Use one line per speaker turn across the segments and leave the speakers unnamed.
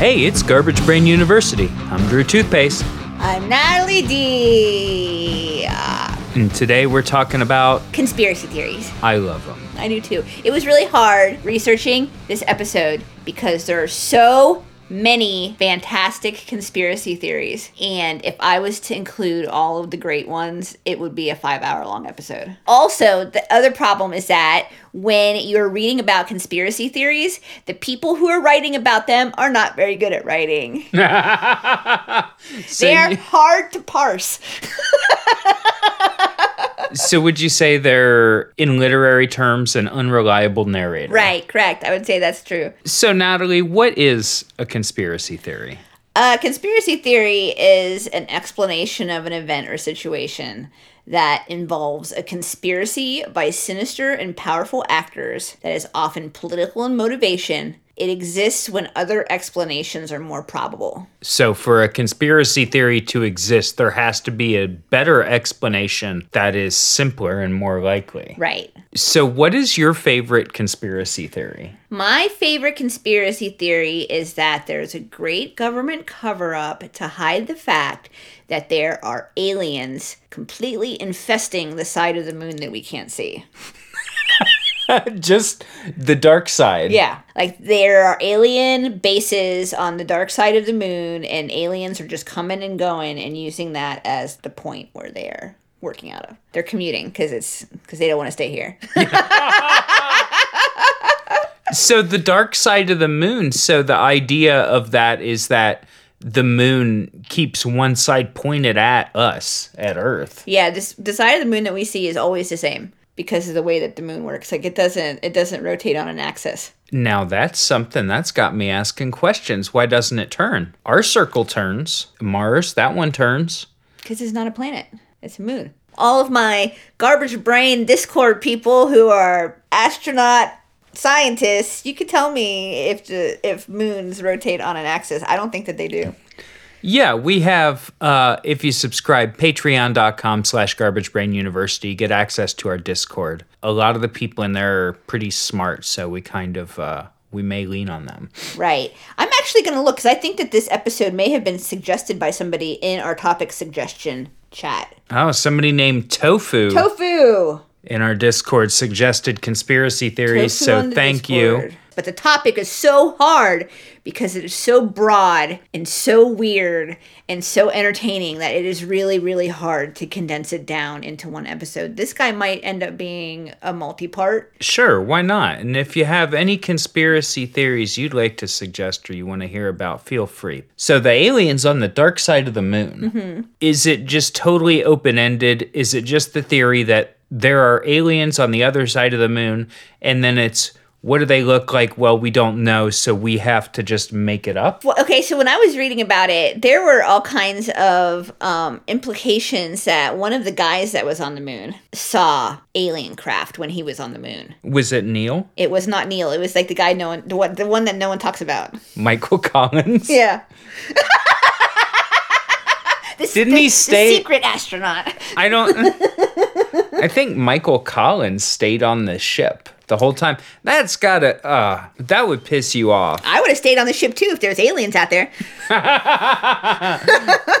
Hey, it's Garbage Brain University. I'm Drew Toothpaste.
I'm Natalie D.
And today we're talking about
conspiracy theories.
I love them.
I do too. It was really hard researching this episode because there are so many fantastic conspiracy theories. And if I was to include all of the great ones, it would be a five hour long episode. Also, the other problem is that when you're reading about conspiracy theories, the people who are writing about them are not very good at writing.
So,
They're hard to parse.
so would you say they're, in literary terms, an unreliable narrator?
Right, correct. I would say that's true.
So, Natalie, what is a conspiracy theory?
A conspiracy theory is an explanation of an event or situation that involves a conspiracy by sinister and powerful actors that is often political in motivation. It exists when other explanations are more probable.
So, for a conspiracy theory to exist, there has to be a better explanation that is simpler and more likely.
Right.
So, what is your favorite conspiracy theory?
My favorite conspiracy theory is that there's a great government cover up to hide the fact that there are aliens completely infesting the side of the moon that we can't see.
Just the dark side.
Yeah. Like there are alien bases on the dark side of the moon, and aliens are just coming and going and using that as the point where they're working out of. They're commuting because it's because they don't want to stay here.
So, the dark side of the moon. So, the idea of that is that the moon keeps one side pointed at us, at Earth.
yeah, this the side of the moon that we see is always the same because of the way that the moon works. Like it doesn't it doesn't rotate on an axis.
Now, that's something that's got me asking questions. Why doesn't it turn? Our circle turns. Mars, that one turns.
Because it's not a planet. It's a moon. All of my garbage brain Discord people who are astronaut scientists, you could tell me if the if moons rotate on an axis. I don't think that they do.
Yeah, we have, uh, if you subscribe, patreon.com slash garbage brain university, get access to our Discord. A lot of the people in there are pretty smart, so we kind of, uh, we may lean on them.
Right. I'm actually going to look because I think that this episode may have been suggested by somebody in our topic suggestion chat.
Oh, somebody named Tofu
Tofu.
in our Discord suggested conspiracy theories,
Tofu
so thank you.
But the topic is so hard because it is so broad and so weird and so entertaining that it is really, really hard to condense it down into one episode. This guy might end up being a multi part.
Sure, why not? And if you have any conspiracy theories you'd like to suggest or you want to hear about, feel free. So, the aliens on the dark side of the moon, mm-hmm. is it just totally open ended? Is it just the theory that there are aliens on the other side of the moon and then it's what do they look like? Well, we don't know, so we have to just make it up.
Well, okay, so when I was reading about it, there were all kinds of um, implications that one of the guys that was on the moon saw alien craft when he was on the moon.
Was it Neil?
It was not Neil. It was like the guy no one, the one, the one that no one talks about.
Michael Collins?
Yeah. This-
Didn't
the-
he stay-
secret astronaut?
I don't. I think Michael Collins stayed on the ship the whole time. That's gotta. Uh, that would piss you off.
I would have stayed on the ship too if there was aliens out there.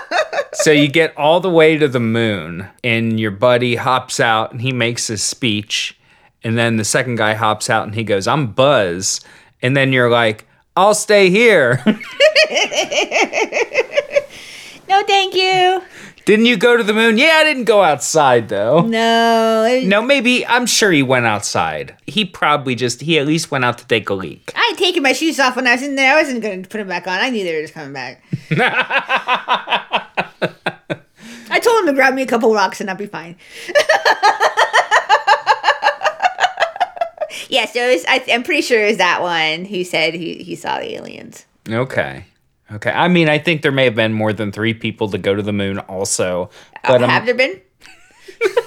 So you get all the way to the moon, and your buddy hops out and he makes his speech, and then the second guy hops out and he goes, "I'm Buzz," and then you're like, "I'll stay here."
No, thank you.
Didn't you go to the moon? Yeah, I didn't go outside though.
No. it-
No, maybe I'm sure he went outside. He probably just he at least went out to take a leak.
I had taken my shoes off when I was in there. I wasn't going to put them back on. I knew they were just coming back. I told him to grab me a couple rocks and I'd be fine. yeah, so it was, I, I'm pretty sure it was that one who said he, he saw the aliens.
Okay. Okay. I mean, I think there may have been more than three people to go to the moon also. But
Uh,
um,
have there been?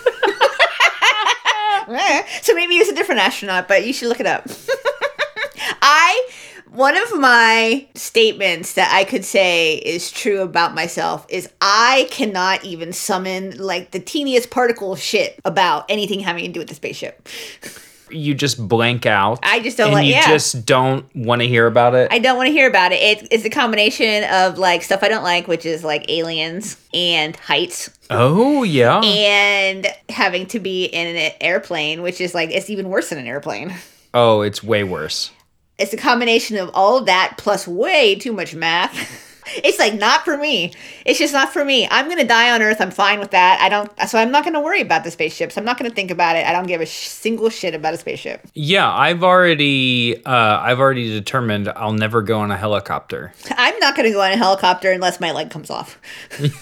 So maybe it's a different astronaut, but you should look it up. I one of my statements that I could say is true about myself is I cannot even summon like the teeniest particle of shit about anything having to do with the spaceship.
you just blank out.
I just don't
and
like-
You
yeah.
just don't want to hear about it.
I don't want to hear about it. it. It's a combination of like stuff I don't like, which is like aliens and heights,
oh yeah.
and having to be in an airplane, which is like it's even worse than an airplane.
oh, it's way worse.
It's a combination of all of that plus way too much math. It's like not for me. It's just not for me. I'm gonna die on Earth. I'm fine with that. I don't. So I'm not gonna worry about the spaceships. I'm not gonna think about it. I don't give a sh- single shit about a spaceship.
Yeah, I've already uh, I've already determined I'll never go on a helicopter.
I'm not gonna go on a helicopter unless my leg comes off. if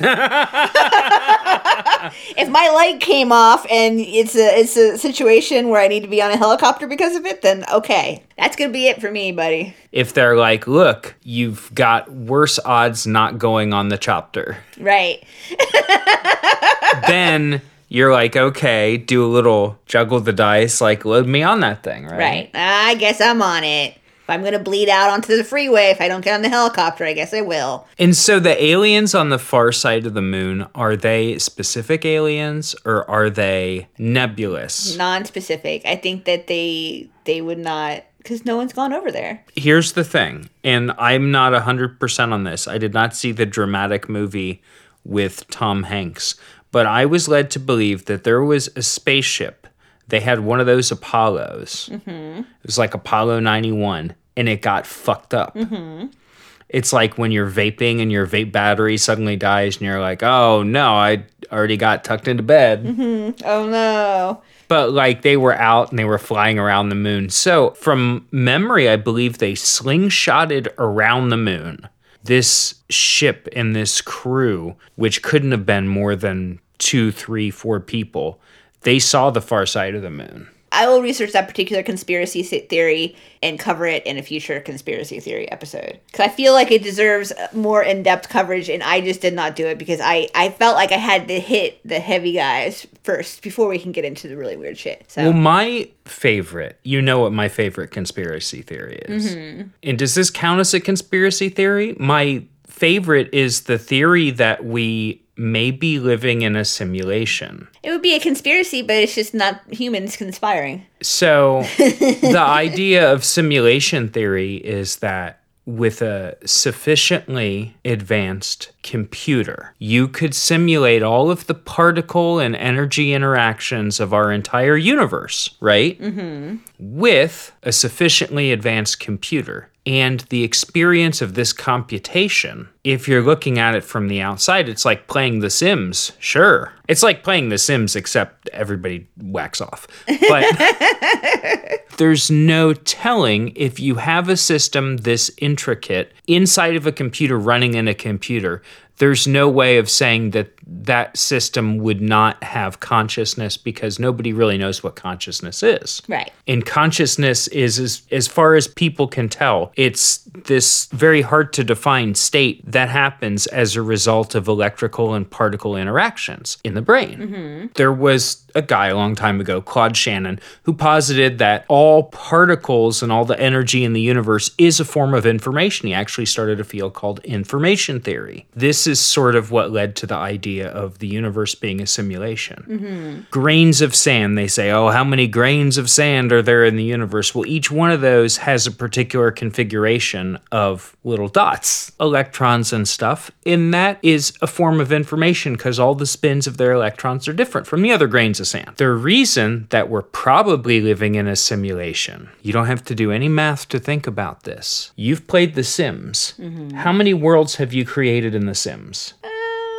my leg came off and it's a it's a situation where I need to be on a helicopter because of it, then okay, that's gonna be it for me, buddy.
If they're like, look, you've got worse odds not going on the chopper,
Right.
then you're like, okay, do a little juggle the dice, like load me on that thing, right?
Right. I guess I'm on it. If I'm gonna bleed out onto the freeway, if I don't get on the helicopter, I guess I will.
And so the aliens on the far side of the moon, are they specific aliens or are they nebulous?
Non-specific. I think that they they would not because no one's gone over there.
Here's the thing, and I'm not 100% on this. I did not see the dramatic movie with Tom Hanks, but I was led to believe that there was a spaceship. They had one of those Apollos. Mm-hmm. It was like Apollo 91, and it got fucked up. Mm-hmm. It's like when you're vaping and your vape battery suddenly dies, and you're like, oh no, I already got tucked into bed. Mm-hmm.
Oh no.
But like they were out and they were flying around the moon. So from memory, I believe they slingshotted around the moon. This ship and this crew, which couldn't have been more than two, three, four people, they saw the far side of the moon.
I will research that particular conspiracy theory and cover it in a future conspiracy theory episode because I feel like it deserves more in-depth coverage, and I just did not do it because I I felt like I had to hit the heavy guys first before we can get into the really weird shit. So
Well, my favorite, you know what my favorite conspiracy theory is. Mm-hmm. And does this count as a conspiracy theory? My favorite is the theory that we may be living in a simulation.
it would be a conspiracy, but it's just not humans conspiring.
So, the idea of simulation theory is that with a sufficiently advanced computer, you could simulate all of the particle and energy interactions of our entire universe, right? Mm-hmm. With a sufficiently advanced computer. And the experience of this computation, if you're looking at it from the outside, it's like playing The Sims. Sure. It's like playing The Sims, except everybody whacks off. But there's no telling if you have a system this intricate inside of a computer running in a computer. There's no way of saying that that system would not have consciousness because nobody really knows what consciousness is.
Right.
And consciousness is, as, as far as people can tell, it's this very hard to define state that happens as a result of electrical and particle interactions in the brain. Mm-hmm. There was a guy a long time ago, Claude Shannon, who posited that all particles and all the energy in the universe is a form of information. He actually started a field called information theory. This is sort of what led to the idea of the universe being a simulation mm-hmm. grains of sand. They say, oh, how many grains of sand are there in the universe? Well, each one of those has a particular configuration of little dots, electrons and stuff. And that is a form of information because all the spins of their electrons are different from the other grains of sand. The reason that we're probably living in a simulation, you don't have to do any math to think about this. You've played The Sims. Mm-hmm. How many worlds have you created in The Sims? Uh,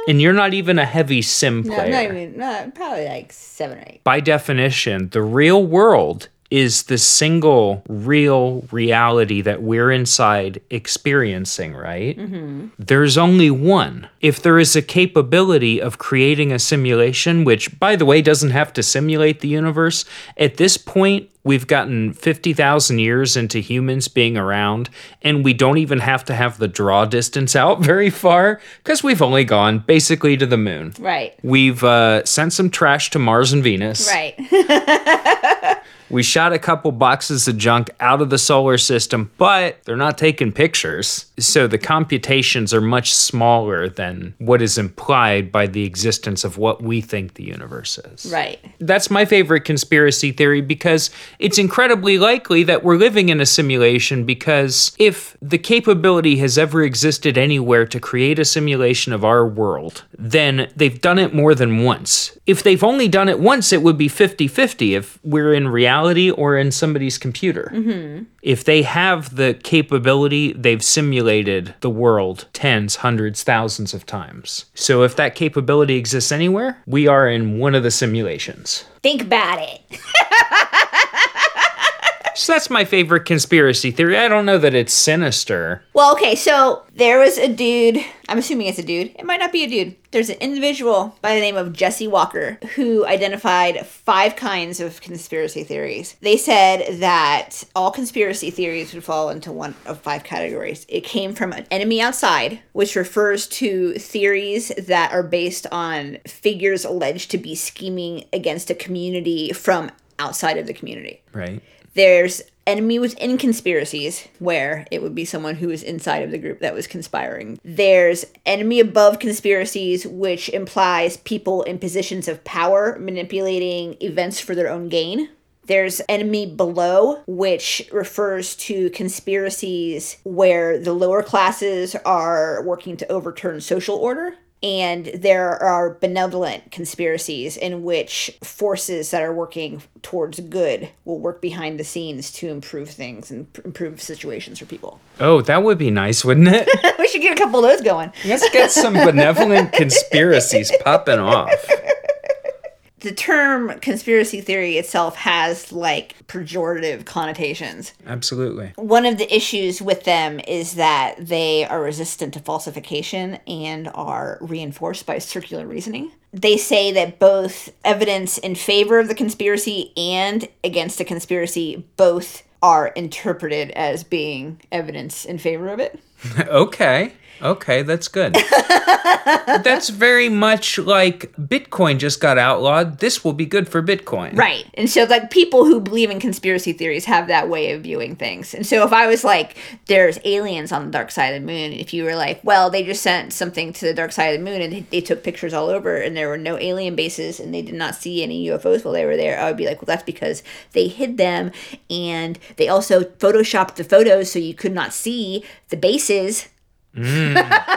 And you're not even a heavy sim
No,
player
not even, not, probably like seven or eight.
by definition, the real world is the single real reality that we're inside experiencing, right? Mm-hmm. There's only one. If there is a capability of creating a simulation, which, by the way, doesn't have to simulate the universe, at this point, we've gotten 50,000 years into humans being around, and we don't even have to have the draw distance out very far because we've only gone basically to the moon.
Right.
We've uh, sent some trash to Mars and Venus.
Right.
We shot a couple boxes of junk out of the solar system, but they're not taking pictures. So the computations are much smaller than what is implied by the existence of what we think the universe is.
Right.
That's my favorite conspiracy theory because it's incredibly likely that we're living in a simulation because if the capability has ever existed anywhere to create a simulation of our world, then they've done it more than once. If they've only done it once, it would be 50 50 if we're in reality or in somebody's computer. Mm-hmm. If they have the capability, they've simulated the world tens, hundreds, thousands of times. So if that capability exists anywhere, we are in one of the simulations.
Think about it.
So that's my favorite conspiracy theory. I don't know that it's sinister.
Well, okay, so there was a dude, I'm assuming it's a dude. It might not be a dude. There's an individual by the name of Jesse Walker who identified five kinds of conspiracy theories. They said that all conspiracy theories would fall into one of five categories. It came from an enemy outside, which refers to theories that are based on figures alleged to be scheming against a community from outside of the community.
Right.
There's enemy within conspiracies, where it would be someone who was inside of the group that was conspiring. There's enemy above conspiracies, which implies people in positions of power manipulating events for their own gain. There's enemy below, which refers to conspiracies where the lower classes are working to overturn social order. And there are benevolent conspiracies in which forces that are working towards good will work behind the scenes to improve things and pr- improve situations for people.
Oh, that would be nice, wouldn't it?
we should get a couple of those going.
Let's get some benevolent conspiracies popping off.
The term conspiracy theory itself has like pejorative connotations.
Absolutely.
One of the issues with them is that they are resistant to falsification and are reinforced by circular reasoning. They say that both evidence in favor of the conspiracy and against the conspiracy both are interpreted as being evidence in favor of it.
Okay. Okay, that's good. that's very much like Bitcoin just got outlawed. This will be good for Bitcoin.
Right. And so, like, people who believe in conspiracy theories have that way of viewing things. And so, if I was like, there's aliens on the dark side of the moon, if you were like, well, they just sent something to the dark side of the moon and they, took pictures all over and there were no alien bases and they did not see any UFOs while they were there, I would be like, well, that's because they hid them and they also photoshopped the photos so you could not see the bases. Mm.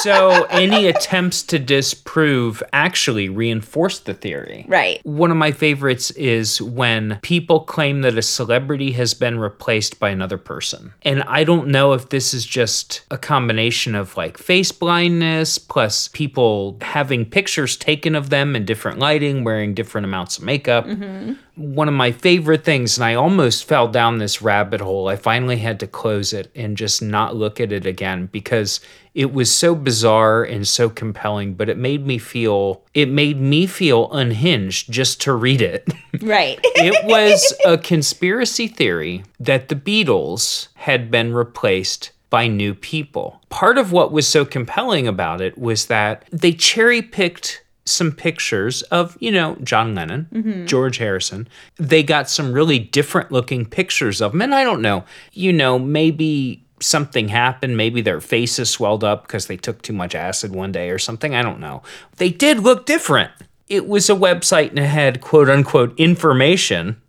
So any attempts to disprove actually reinforce the theory.
Right.
One of my favorites is when people claim that a celebrity has been replaced by another person. And I don't know if this is just a combination of like face blindness plus people having pictures taken of them in different lighting, wearing different amounts of makeup. Mm-hmm. One of my favorite things, and I almost fell down this rabbit hole. I finally had to close it and just not look at it again because it was so bizarre and so compelling, but it made me feel it made me feel unhinged just to read it.
Right.
it was a conspiracy theory that the Beatles had been replaced by new people. Part of what was so compelling about it was that they cherry picked some pictures of, you know, John Lennon, George Harrison. They got some really different looking pictures of them. And I don't know, you know, maybe something happened. Maybe their faces swelled up because they took too much acid one day or something. I don't know. They did look different. It was a website and it had quote unquote information,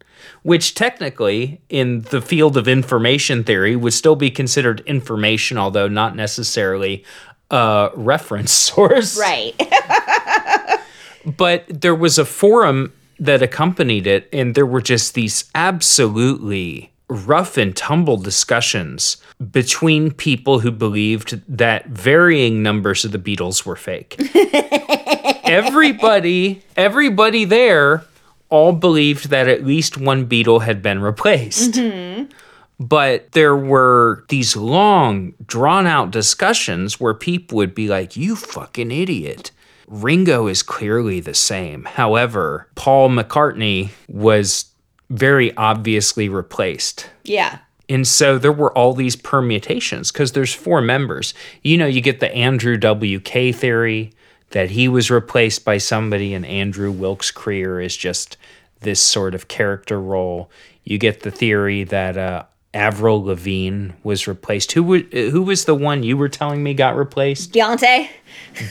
which technically in the field of information theory would still be considered information, although not necessarily a reference source.
right.
But there was a forum that accompanied it, and there were just these absolutely rough and tumble discussions between people who believed that varying numbers of the Beatles were fake. everybody, everybody there all believed that at least one Beatle had been replaced. Mm-hmm. But there were these long, drawn out discussions where people would be like, You fucking idiot. Ringo is clearly the same. However, Paul McCartney was very obviously replaced.
yeah.
And so there were all these permutations because there's four members. You know, you get the Andrew W.K. theory that he was replaced by somebody, and Andrew Wilkes-Krier is just this sort of character role. You get the theory that uh, Avril Lavigne was replaced. Who was who was the one you were telling me got replaced?
Beyonce.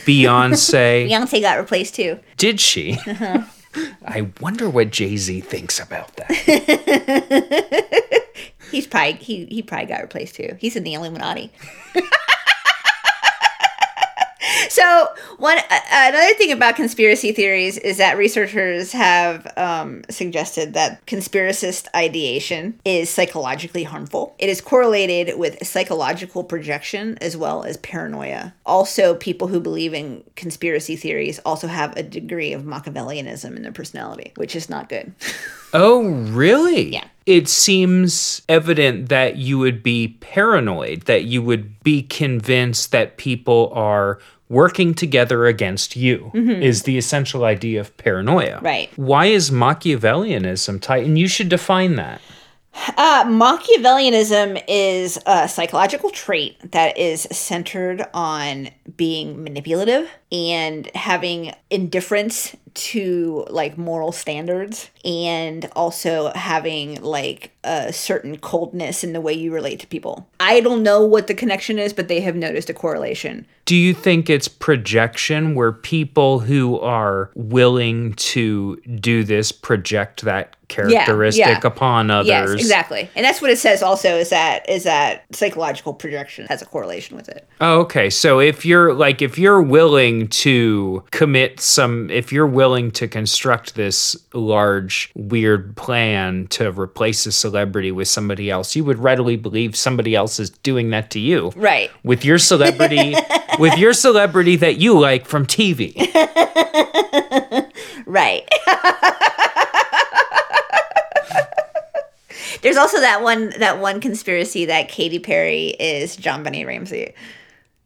Beyonce.
Beyonce got replaced too.
Did she? Uh-huh. I wonder what Jay Z thinks about that.
He's probably he he probably got replaced too. He's in the Illuminati. So one uh, another thing about conspiracy theories is that researchers have um, suggested that conspiracist ideation is psychologically harmful. It is correlated with psychological projection as well as paranoia. Also, people who believe in conspiracy theories also have a degree of Machiavellianism in their personality, which is not good.
Oh, really?
Yeah.
It seems evident that you would be paranoid, that you would be convinced that people are working together against you, is the essential idea of paranoia.
Right.
Why is Machiavellianism tight? And you should define that.
Uh, Machiavellianism is a psychological trait that is centered on being manipulative and having indifference to like moral standards and also having like a certain coldness in the way you relate to people. I don't know what the connection is, but they have noticed a correlation.
Do you think it's projection where people who are willing to do this project that characteristic
yeah.
upon others?
Yes, exactly. And that's what it says also is that is that psychological projection has a correlation with it.
Oh, okay. So if you're like if you're willing to commit some if you're willing to construct this large weird plan to replace a celebrity with somebody else, you would readily believe somebody else is doing that to you.
Right.
With your celebrity with your celebrity that you like from TV.
Right. There's also that one that one conspiracy that Katy Perry is JonBenét Ramsey.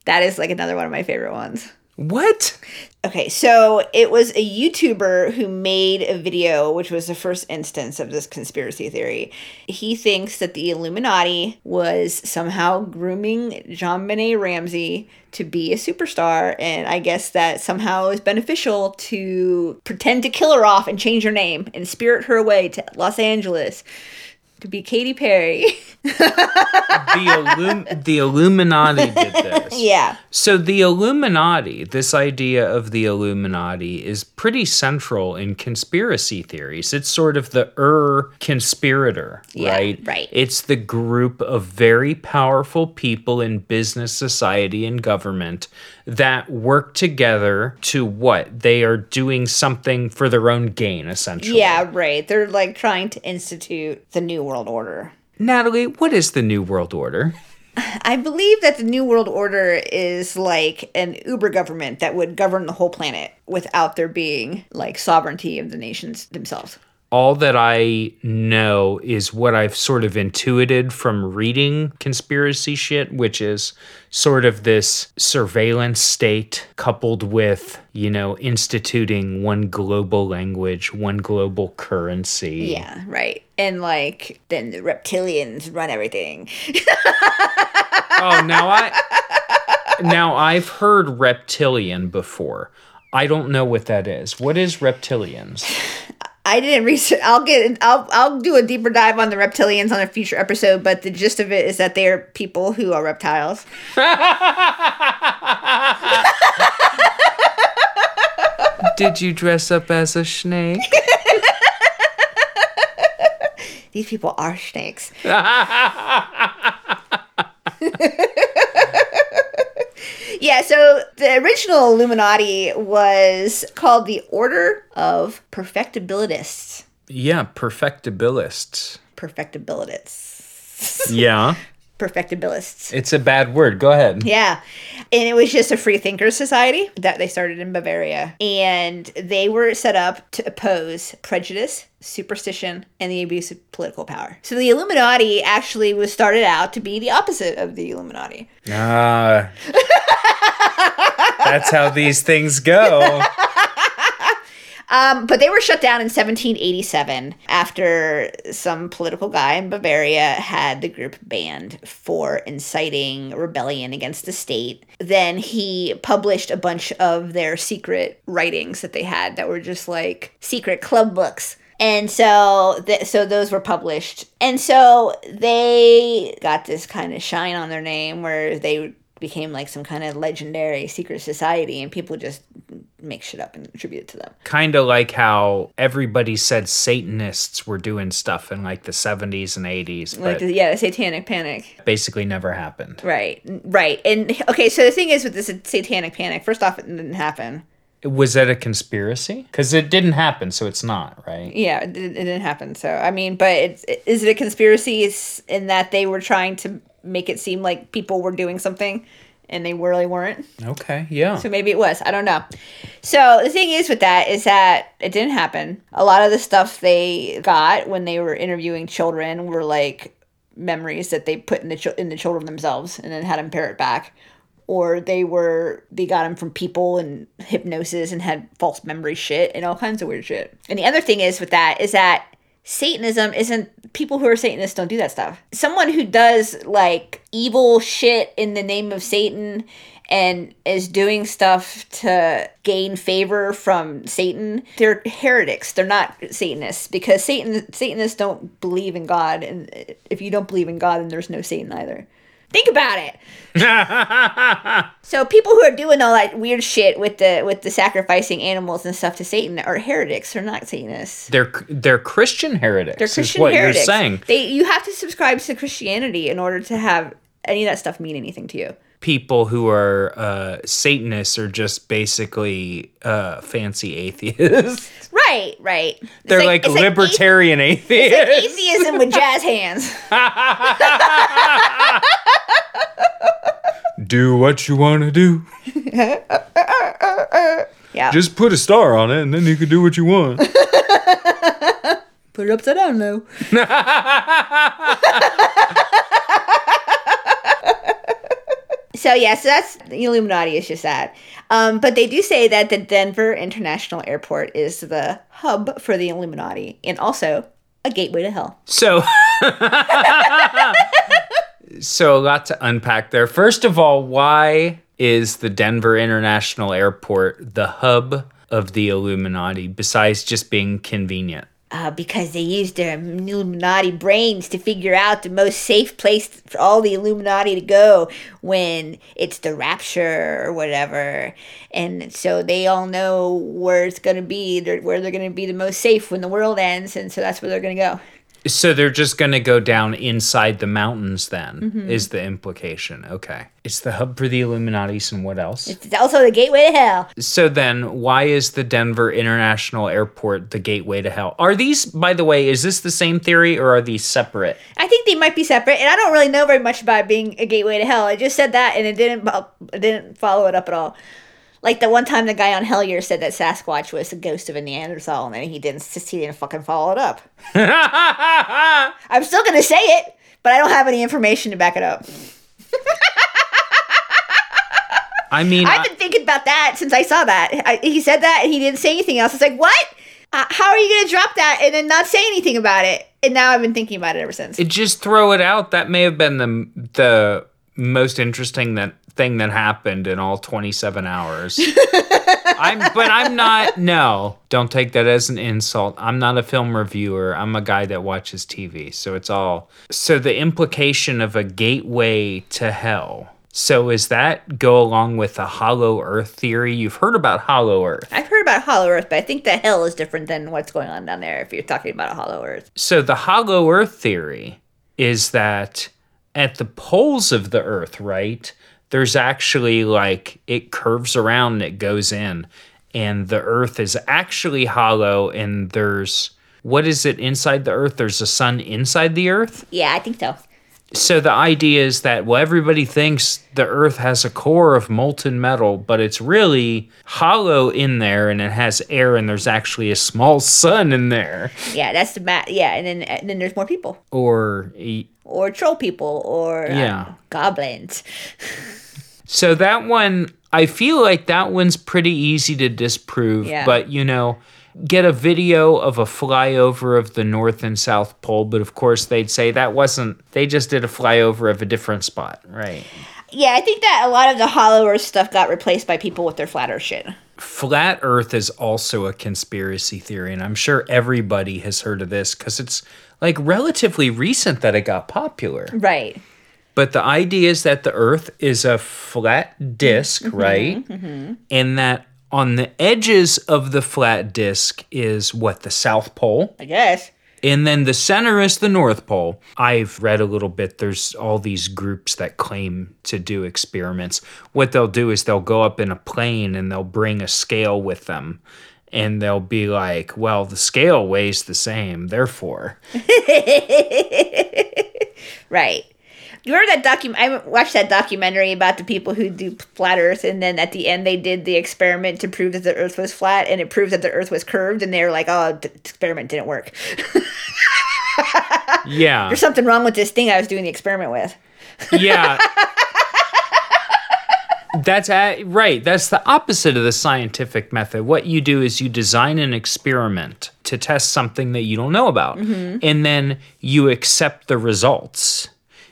That is like another one of my favorite ones.
What?
Okay, so it was a YouTuber who made a video, which was the first instance of this conspiracy theory. He thinks that the Illuminati was somehow grooming JonBenét Ramsey to be a superstar, and I guess that somehow is beneficial to pretend to kill her off and change her name and spirit her away to Los Angeles to be Katy Perry.
The Illum- the Illuminati did this.
yeah.
So the Illuminati, this idea of the Illuminati is pretty central in conspiracy theories. It's sort of the Ur conspirator,
Yeah,
right?
right.
It's the group of very powerful people in business, society, and government that work together to what? They are doing something for their own gain, essentially.
Yeah, right. They're like trying to institute the New World Order.
Natalie, what is the New World Order?
I believe that the New World Order is like an uber government that would govern the whole planet without there being like sovereignty of the nations themselves.
All that I know is what I've sort of intuited from reading conspiracy shit, which is sort of this surveillance state coupled with, you know, instituting one global language, one global currency.
Yeah, right. And like then the reptilians run everything.
Oh, now I now I've heard reptilian before. I don't know what that is. What is reptilians?
I didn't research. I'll get. I'll. I'll do a deeper dive on the reptilians on a future episode. But the gist of it is that they are people who are reptiles.
Did you dress up as a snake?
These people are snakes. Yeah, so the original Illuminati was called the Order of Perfectibilists.
yeah, perfectibilists.
Perfectibilists.
Yeah.
Perfectibilists.
It's a bad word. Go ahead.
Yeah. And it was just a free thinkers society that they started in Bavaria. And they were set up to oppose prejudice, superstition, and the abuse of political power. So the Illuminati actually was started out to be the opposite of the Illuminati.
Ah. that's how these things go.
Um, but they were shut down in 1787 after some political guy in Bavaria had the group banned for inciting rebellion against the state. Then he published a bunch of their secret writings that they had that were just like secret club books. And so, th- so those were published, and so they got this kind of shine on their name where they became like some kind of legendary secret society, and people just make shit up and attribute it to them.
Kind of like how everybody said Satanists were doing stuff in like the 70s and 80s,
Like, the, yeah, the Satanic Panic.
basically never happened.
Right, right. And okay, so the thing is with this Satanic Panic, first off, it didn't happen.
Was that a conspiracy? Because it didn't happen, so it's not, right?
Yeah, it, it didn't happen. So I mean, but it's is it a conspiracy? It's in that they were trying to make it seem like people were doing something, and they really weren't.
Okay, yeah.
So maybe it was. I don't know. So the thing is with that is that it didn't happen. A lot of the stuff they got when they were interviewing children were like memories that they put in the chil- in the children themselves and then had them parrot back. Or they were they got them from people and hypnosis and had false memory shit and all kinds of weird shit. And the other thing is with that is that Satanism isn't people who are Satanists don't do that stuff. Someone who does like evil shit in the name of Satan and is doing stuff to gain favor from Satan, they're heretics. They're not Satanists because Satan Satanists don't believe in God and if you don't believe in God then there's no Satan either. Think about it. So people who are doing all that weird shit with the with the sacrificing animals and stuff to Satan are heretics. They're not Satanists.
They're they're Christian heretics.
They're
is
Christian
what
heretics.
you're saying.
They you have to subscribe to Christianity in order to have any of that stuff mean anything to you.
People who are uh, Satanists are just basically uh, fancy atheists.
Right, right. It's
They're like,
it's
libertarian
athe-
atheists.
atheism with jazz hands.
do what you want to do.
Yeah.
Just put a star on it, and then you can do what you want.
put it upside down though. so yeah, so that's the Illuminati is just that. Um, but they do say that the Denver International Airport is the hub for the Illuminati and also a gateway to hell.
So, so a lot to unpack there. First of all, why is the Denver International Airport the hub of the Illuminati besides just being convenient?
Uh, because they used their Illuminati brains to figure out the most safe place for all the Illuminati to go when it's the rapture or whatever. And so they all know where it's going to be, where they're going to be the most safe when the world ends. And so that's where they're going to go.
So they're just going to go down inside the mountains, then,
Mm-hmm.
is the implication. Okay. It's the hub for the Illuminatis, and what else?
It's also the gateway to hell.
So then, why is the Denver International Airport the gateway to hell? Are these, by the way, is this the same theory or are these separate?
I think they might be separate, and I don't really know very much about being a gateway to hell. I just said that, and it didn't it didn't follow it up at all. Like the one time the guy on Hellier said that Sasquatch was the ghost of a Neanderthal, and then he didn't he didn't fucking follow it up. I'm still gonna say it, but I don't have any information to back it up.
I mean,
I've been thinking about that since I saw that. I, he said that, and he didn't say anything else. It's like, what? Uh, how are you gonna drop that and then not say anything about it? And now I've been thinking about it ever since.
it just throw it out. That may have been the the most interesting that thing that happened in all 27 hours. I'm but I'm not no. Don't take that as an insult. I'm not a film reviewer. I'm a guy that watches TV. So it's all So the implication of a gateway to hell. So is that go along with the hollow earth theory? You've heard about hollow earth.
I've heard about Hollow Earth, but I think the hell is different than what's going on down there. If you're talking about a Hollow Earth,
So the hollow earth theory is that at the poles of the earth, right? There's actually like it curves around and it goes in and the earth is actually hollow and there's what is it inside the earth? There's a sun inside the earth.
yeah, I think so.
So the idea is that well everybody thinks the earth has a core of molten metal, but it's really hollow in there and it has air and there's actually a small sun in there.
Yeah, that's the mat. Yeah, and then and then there's more people,
Or
or troll people, or uh,
Yeah.
goblins.
So that one, I feel like that one's pretty easy to disprove.
Yeah.
But, you know, get a video of a flyover of the North and South Pole. But of course, they'd say that wasn't, they just did a flyover of a different spot. Right.
Yeah, I think that a lot of the Hollow Earth stuff got replaced by people with their flat Earth shit.
Flat Earth is also a conspiracy theory, and I'm sure everybody has heard of this because it's like relatively recent that it got popular.
Right.
But the idea is that the Earth is a flat disk, mm-hmm, right? Mm-hmm. And that on the edges of the flat disk is what the South Pole.
I guess.
And then the center is the North Pole. I've read a little bit. There's all these groups that claim to do experiments. What they'll do is they'll go up in a plane and they'll bring a scale with them. And they'll be like, well, the scale weighs the same, therefore.
Right. You remember that docu? I watched that documentary about the people who do flat Earth, and then at the end they did the experiment to prove that the Earth was flat, and it proved that the Earth was curved, and they were like, "Oh, the experiment didn't work.
Yeah.
There's something wrong with this thing I was doing the experiment with."
Yeah. That's a, right. That's the opposite of the scientific method. What you do is you design an experiment to test something that you don't know about, mm-hmm. and then you accept the results.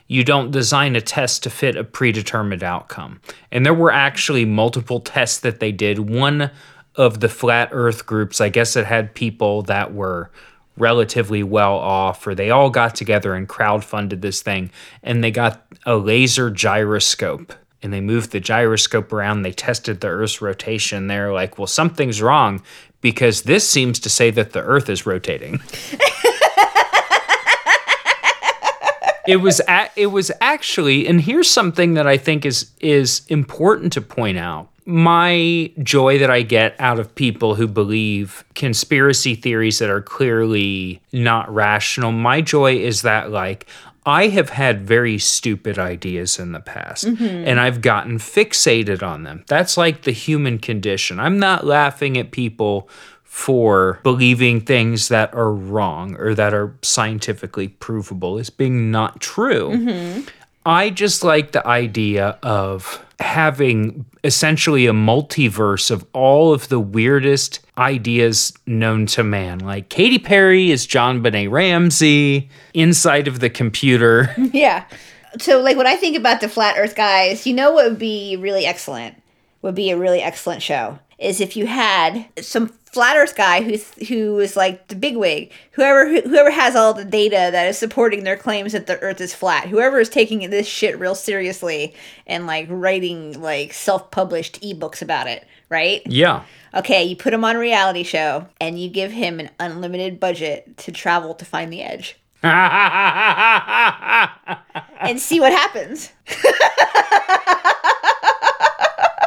You don't design a test to fit a predetermined outcome. And there were actually multiple tests that they did. One of the flat earth groups, I guess it had people that were relatively well off, or they all got together and crowdfunded this thing, and they got a laser gyroscope. And they moved the gyroscope around. They tested the Earth's rotation. They're like, well, something's wrong because this seems to say that the Earth is rotating. it was a, it was actually and here's something that I think is is important to point out. My joy that I get out of people who believe conspiracy theories that are clearly not rational, my joy is that like I have had very stupid ideas in the past mm-hmm. and I've gotten fixated on them. That's like the human condition. I'm not laughing at people for believing things that are wrong or that are scientifically provable as being not true. Mm-hmm. I just like the idea of having essentially a multiverse of all of the weirdest ideas known to man. Like Katy Perry is JonBenét Ramsey inside of the computer.
Yeah. So, like, when I think about the flat Earth guys, you know what would be really excellent? Would be a really excellent show is if you had some flat Earth guy who's who is like the bigwig, whoever whoever has all the data that is supporting their claims that the Earth is flat, whoever is taking this shit real seriously and like writing like self-published ebooks about it, right?
Yeah.
Okay, you put him on a reality show and you give him an unlimited budget to travel to find the edge and see what happens.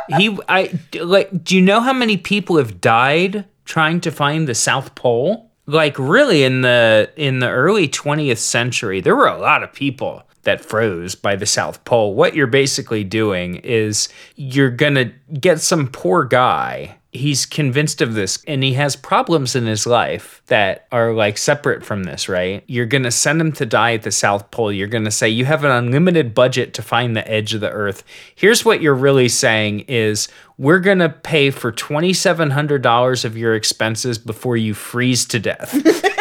he I like do you know how many people have died trying to find the South Pole? Like really in the in the early 20th century, there were a lot of people that froze by the South Pole. What you're basically doing is you're to get some poor guy. He's convinced of this and he has problems in his life that are like separate from this, right? You're going to send him to die at the South Pole. You're going to say you have an unlimited budget to find the edge of the earth. Here's what you're really saying is we're going to pay for $2700 of your expenses before you freeze to death.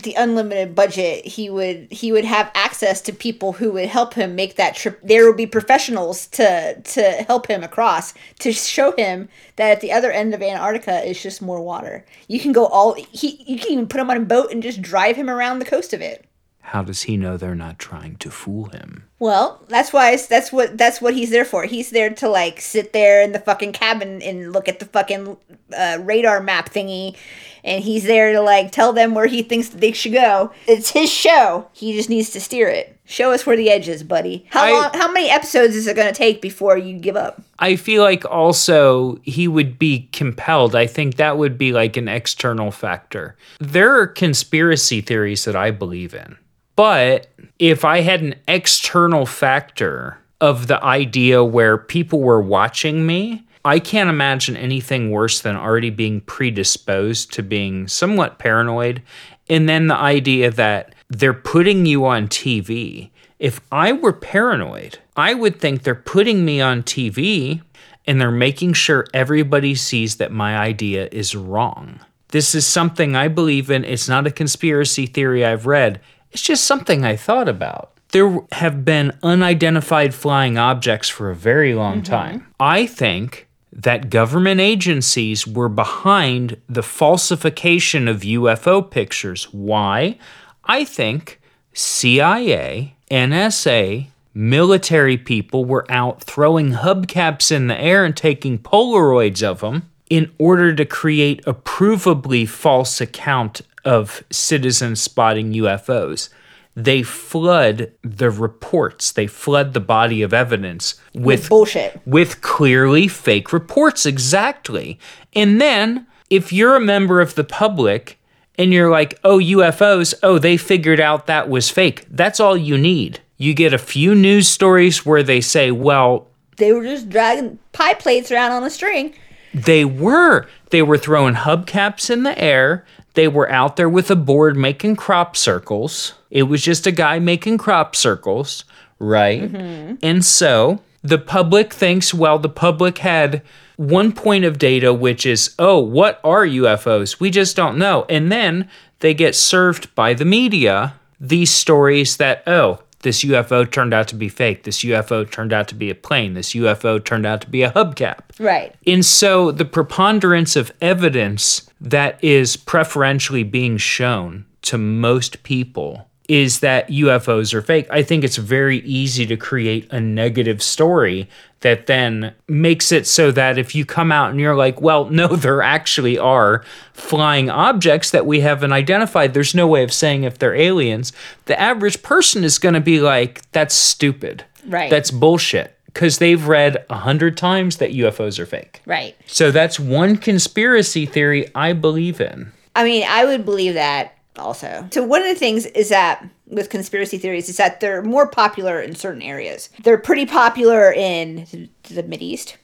Well, I mean, the unlimited budget, he would he would have access to people who would help him make that trip. There would be professionals to to help him across to show him that at the other end of Antarctica is just more water. You can go all he you can even put him on a boat and just drive him around the coast of it.
How does he know they're not trying to fool him?
Well, that's why that's what that's what he's there for. He's there to like sit there in the fucking cabin and look at the fucking uh, radar map thingy, and he's there to like tell them where he thinks they should go. It's his show. He just needs to steer it. Show us where the edge is, buddy. How
I-
long? How many episodes is it going to take before you give up?
I feel like also he would be compelled. I think that would be like an external factor. There are conspiracy theories that I believe in. But if I had an external factor of the idea where people were watching me, I can't imagine anything worse than already being predisposed to being somewhat paranoid. And then the idea that they're putting you on TV. If I were paranoid, I would think they're putting me on TV and they're making sure everybody sees that my idea is wrong. This is something I believe in. It's not a conspiracy theory I've read, it's just something I thought about. There have been unidentified flying objects for a very long mm-hmm. time. I think that government agencies were behind the falsification of UFO pictures. Why? I think CIA, NSA, military people were out throwing hubcaps in the air and taking Polaroids of them in order to create a provably false account of citizens spotting UFOs. They flood the reports, they flood the body of evidence with
Bullshit.
with clearly fake reports exactly. And then if you're a member of the public and you're like, "Oh, UFOs, oh, they figured out that was fake." That's all you need. You get a few news stories where they say, "Well,
They were just dragging pie plates around on a string.
they were. They were throwing hubcaps in the air. They were out there with a board making crop circles. It was just a guy making crop circles, right? Mm-hmm. And so the public thinks, well, the public had one point of data, which is, oh, what are UFOs? We just don't know. And then they get served by the media these stories that, oh, this UFO turned out to be fake. This UFO turned out to be a plane. This UFO turned out to be a hubcap.
Right.
And so the preponderance of evidence that is preferentially being shown to most people is that UFOs are fake. I think it's very easy to create a negative story that then makes it so that if you come out and you're like, well, no, there actually are flying objects that we haven't identified, there's no way of saying if they're aliens. The average person is going to be like, that's stupid.
Right.
That's bullshit. Because they've read a hundred times that UFOs are fake.
Right.
So that's one conspiracy theory I believe in.
I mean, I would believe that also. So one of the things is that with conspiracy theories is that they're more popular in certain areas. They're pretty popular in the Mideast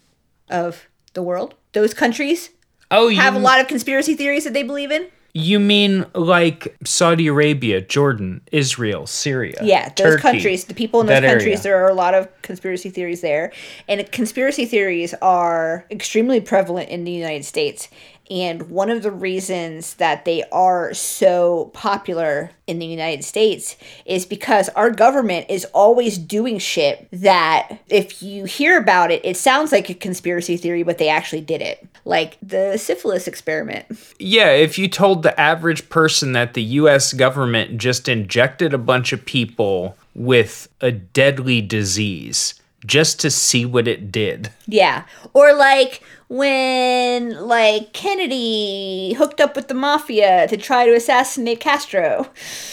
of the world. Those countries
Oh, you,
have a lot of conspiracy theories that they believe in.
You mean like Saudi Arabia, Jordan, Israel, Syria?
Yeah, those
Turkey,
countries, the people in those
that area.
countries, there are a lot of conspiracy theories there. And conspiracy theories are extremely prevalent in the United States. And one of the reasons that they are so popular in the United States is because our government is always doing shit that if you hear about it, it sounds like a conspiracy theory, but they actually did it. Like the syphilis experiment.
Yeah, if you told the average person that the US government just injected a bunch of people with a deadly disease just to see what it did.
Yeah. Or like when like Kennedy hooked up with the mafia to try to assassinate Castro.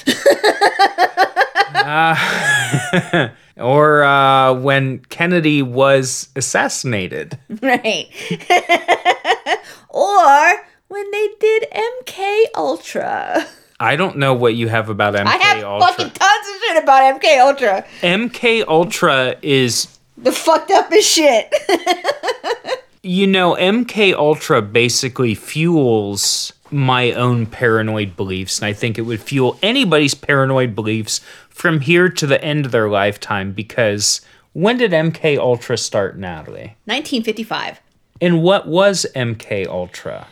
Or uh, when Kennedy was assassinated.
right. or when they did MK Ultra.
I don't know what you have about MK Ultra.
I have
Ultra.
fucking tons of shit about MK Ultra.
MK Ultra is
The fucked up as shit.
you know MK Ultra basically fuels my own paranoid beliefs and I think it would fuel anybody's paranoid beliefs from here to the end of their lifetime because when did MK Ultra start, Natalie?
1955.
And what was MK Ultra?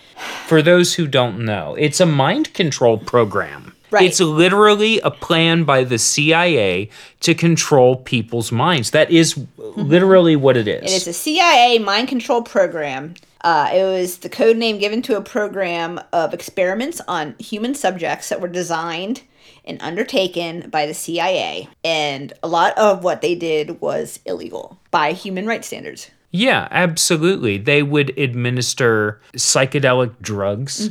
For those who don't know, it's a mind control program.
Right.
It's literally a plan by the CIA to control people's minds. That is literally what it is.
It is a CIA mind control program. Uh, it was the code name given to a program of experiments on human subjects that were designed and undertaken by the CIA. And a lot of what they did was illegal by human rights standards.
Yeah, absolutely. They would administer psychedelic drugs,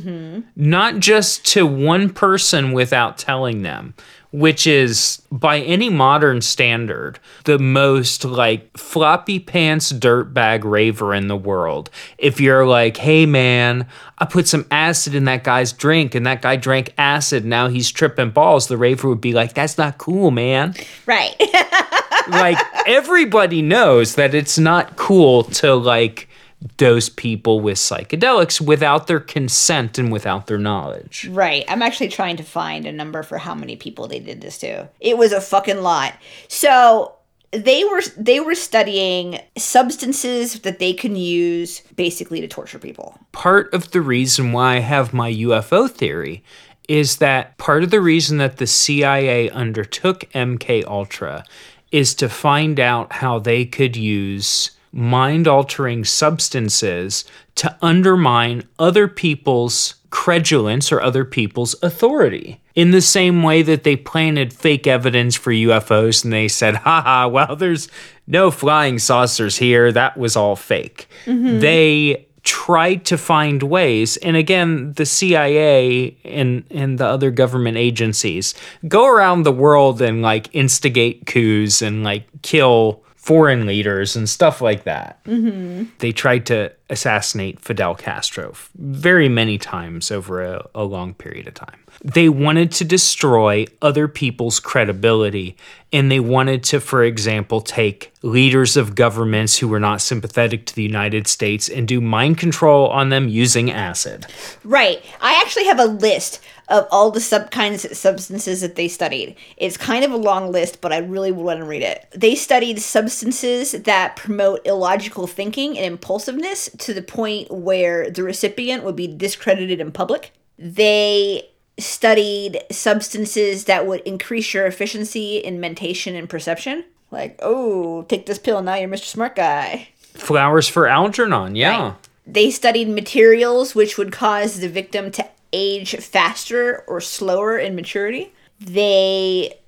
not just to one person without telling them, which is, by any modern standard, the most like floppy pants dirtbag raver in the world. If you're like, hey man, I put some acid in that guy's drink and that guy drank acid, now he's tripping balls, the raver would be like, that's not cool, man
Right.
like everybody knows that it's not cool to like dose people with psychedelics without their consent and without their knowledge.
right. I'm actually trying to find a number for how many people they did this to. It was a fucking lot. So they were they were studying substances that they can use basically to torture people.
Part of the reason why I have my UFO theory is that part of the reason that the CIA undertook MK Ultra is to find out how they could use mind altering substances to undermine other people's credulence or other people's authority. In the same way that they planted fake evidence for UFOs and they said, haha, well, there's no flying saucers here. That was all fake. Mm-hmm. They tried to find ways and again the CIA and and the other government agencies go around the world and like instigate coups and like kill foreign leaders and stuff like that. Mm-hmm. They tried to assassinate Fidel Castro very many times over a, a long period of time. They wanted to destroy other people's credibility, and they wanted to, for example, take leaders of governments who were not sympathetic to the United States and do mind control on them using acid.
Right. I actually have a list of all the sub kinds of substances that they studied. It's kind of a long list, but I really would want to read it. They studied substances that promote illogical thinking and impulsiveness to the point where the recipient would be discredited in public. They studied substances that would increase your efficiency in mentation and perception. Like, oh, take this pill, now you're Mr. Smart Guy.
Flowers for Algernon, yeah.
Right. They studied materials which would cause the victim to age faster or slower in maturity. They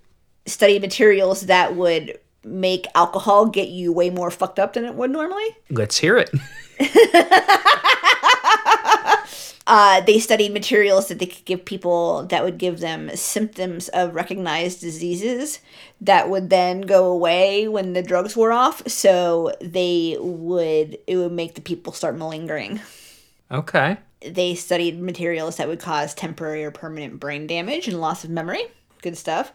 studied materials that would make alcohol get you way more fucked up than it would normally.
Let's hear it.
Uh, they studied materials that they could give people that would give them symptoms of recognized diseases that would then go away when the drugs wore off. So they would, it would make the people start malingering.
Okay.
They studied materials that would cause temporary or permanent brain damage and loss of memory. Good stuff.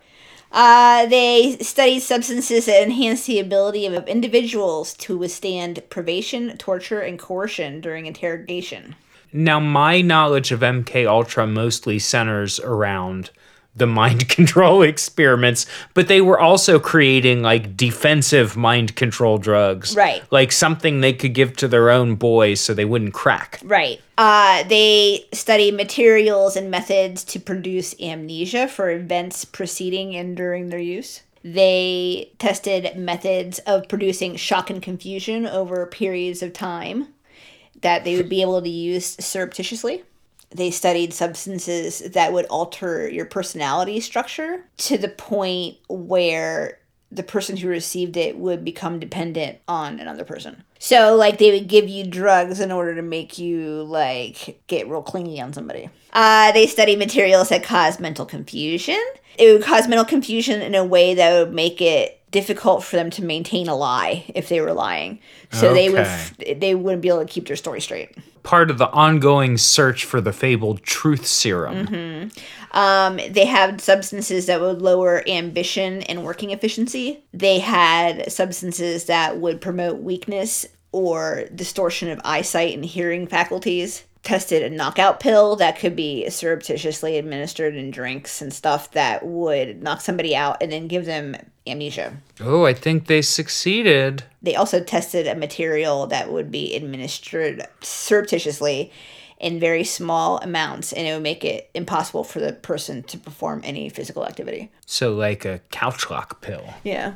Uh, they studied substances that enhance the ability of individuals to withstand privation, torture, and coercion during interrogation.
Now, my knowledge of MK Ultra mostly centers around the mind control experiments, but they were also creating like defensive mind control drugs.
Right.
Like something they could give to their own boys so they wouldn't crack.
Right. Uh, they study materials and methods to produce amnesia for events preceding and during their use. They tested methods of producing shock and confusion over periods of time that they would be able to use surreptitiously. They studied substances that would alter your personality structure to the point where the person who received it would become dependent on another person. So, like, they would give you drugs in order to make you, like, get real clingy on somebody. Uh, they studied materials that cause mental confusion. It would cause mental confusion in a way that would make it difficult for them to maintain a lie if they were lying. So they would
Okay.
they wouldn't be able to keep their story straight.
Part of the ongoing search for the fabled truth serum.
Um, they had substances that would lower ambition and working efficiency. They had substances that would promote weakness or distortion of eyesight and hearing faculties. Tested a knockout pill that could be surreptitiously administered in drinks and stuff that would knock somebody out and then give them amnesia.
Oh, I think they succeeded.
They also tested a material that would be administered surreptitiously in very small amounts and it would make it impossible for the person to perform any physical activity.
So, like a couch lock pill.
Yeah.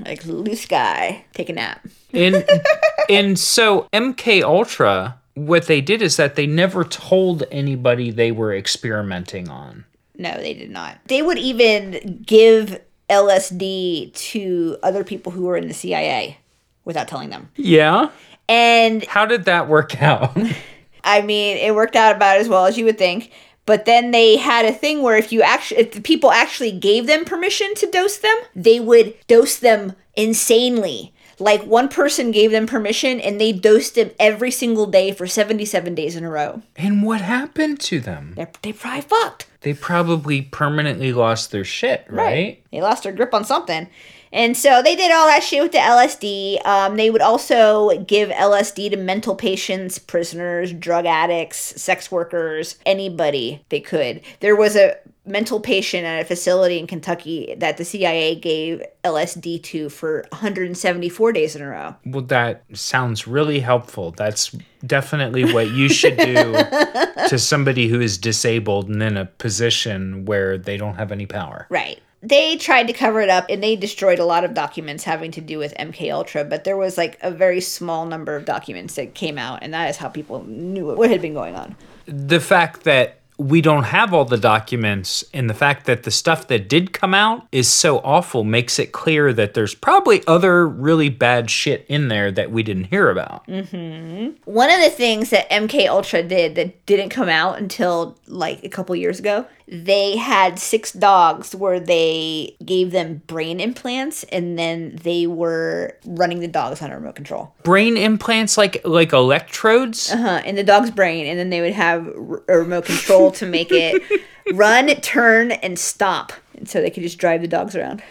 Like loose guy, take a nap.
And and so MK Ultra, what they did is that they never told anybody they were experimenting on.
No, they did not. They would even give LSD to other people who were in the CIA without telling them.
Yeah.
And
How did that work out?
I mean, it worked out about as well as you would think. But then they had a thing where if you actually, if the people actually gave them permission to dose them, they would dose them insanely. Like one person gave them permission and they dosed them every single day for 77 days in a row.
and what happened to them?
They're, they probably fucked.
They probably permanently lost their shit, right?
They lost their grip on something. And so they did all that shit with the LSD. Um, they would also give LSD to mental patients, prisoners, drug addicts, sex workers, anybody they could. There was a mental patient at a facility in Kentucky that the CIA gave LSD to for 174 days in a row.
Well, that sounds really helpful. That's definitely what you should do to somebody who is disabled and in a position where they don't have any power.
Right. they tried to cover it up and they destroyed a lot of documents having to do with MK Ultra, but there was like a very small number of documents that came out, and that is how people knew what had been going on.
The fact that we don't have all the documents and the fact that the stuff that did come out is so awful makes it clear that there's probably other really bad shit in there that we didn't hear about.
One of the things that MK Ultra did that didn't come out until like a couple years ago, they had six dogs where they gave them brain implants and then they were running the dogs on a remote control.
Brain implants like like electrodes?
Uh-huh, in the dog's brain and then they would have a remote control to make it run, turn and stop. And so they could just drive the dogs around.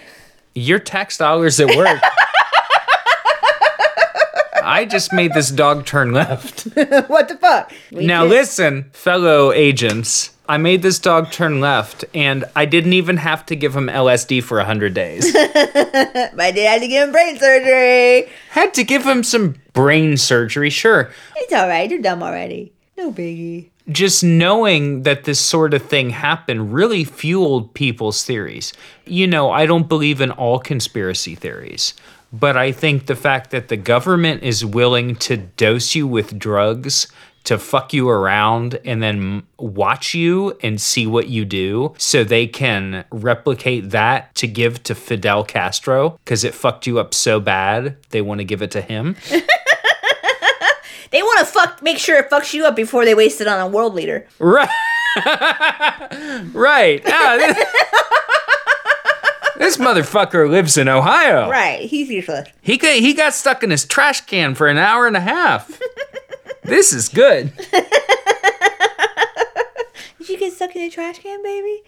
Your tax dollars at work. I just made this dog turn left.
what the fuck? We
Now
did-
listen, fellow agents. I made this dog turn left, and I didn't even have to give him LSD for 100 days.
My dad had to give him brain surgery.
Had to give him some brain surgery, sure.
It's alright, You're dumb already. No biggie.
Just knowing that this sort of thing happened really fueled people's theories. You know, I don't believe in all conspiracy theories, but I think the fact that the government is willing to dose you with drugs to fuck you around and then watch you and see what you do so they can replicate that to give to Fidel Castro because it fucked you up so bad they want to give it to him.
They want to fuck, make sure it fucks you up before they waste it on a world leader.
Right. right. Ah, this, this motherfucker lives in Ohio.
Right, he's useless.
He got, he got stuck in his trash can for an hour and a half. this is good.
Did you get stuck in a trash can, baby?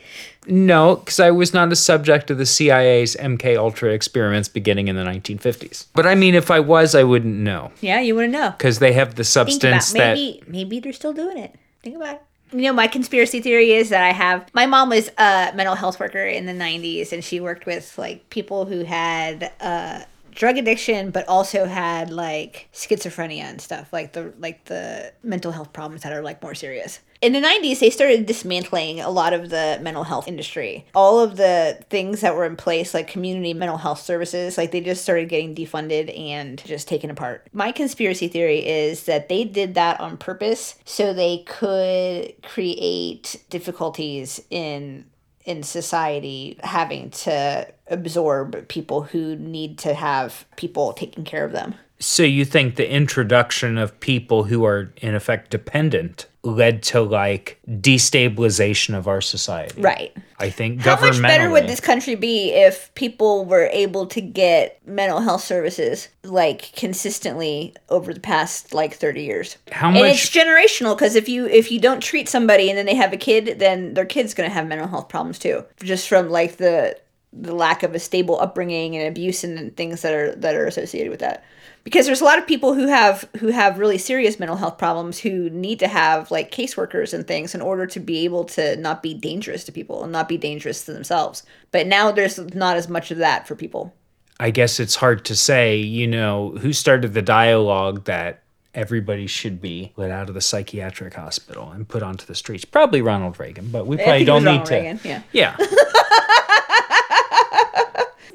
No, because I was not a subject of the CIA's MK Ultra experiments beginning in the 1950s. But I mean, if I was, I wouldn't know
Yeah, you wouldn't know.
because they have the
Think about
substance that.
maybe maybe they're still doing it. Think about it. You know, my conspiracy theory is that I have my mom was a mental health worker in the '90s, and she worked with like people who had uh, drug addiction, but also had like schizophrenia and stuff, like the like the mental health problems that are like more serious. In the 90s, they started dismantling a lot of the mental health industry. All of the things that were in place, like community mental health services, like they just started getting defunded and just taken apart. My conspiracy theory is that they did that on purpose so they could create difficulties in in society having to absorb people who need to have people taking care of them.
So you think the introduction of people who are in effect dependent led to like destabilization of our society?
Right.
I think
How much better would this country be if people were able to get mental health services like consistently over the past like 30 years?
How
and it's generational because if you if you don't treat somebody and then they have a kid, then their kid's going to have mental health problems too, just from like the the lack of a stable upbringing and abuse and things that are that are associated with that. Because there's a lot of people who have who have really serious mental health problems who need to have like caseworkers and things in order to be able to not be dangerous to people and not be dangerous to themselves. But now there's not as much of that for people.
I guess it's hard to say, you know, who started the dialogue that everybody should be let out of the psychiatric hospital and put onto the streets. Probably Ronald Reagan, but we probably
think it was
don't need
Ronald
to.
Reagan, yeah.
Yeah.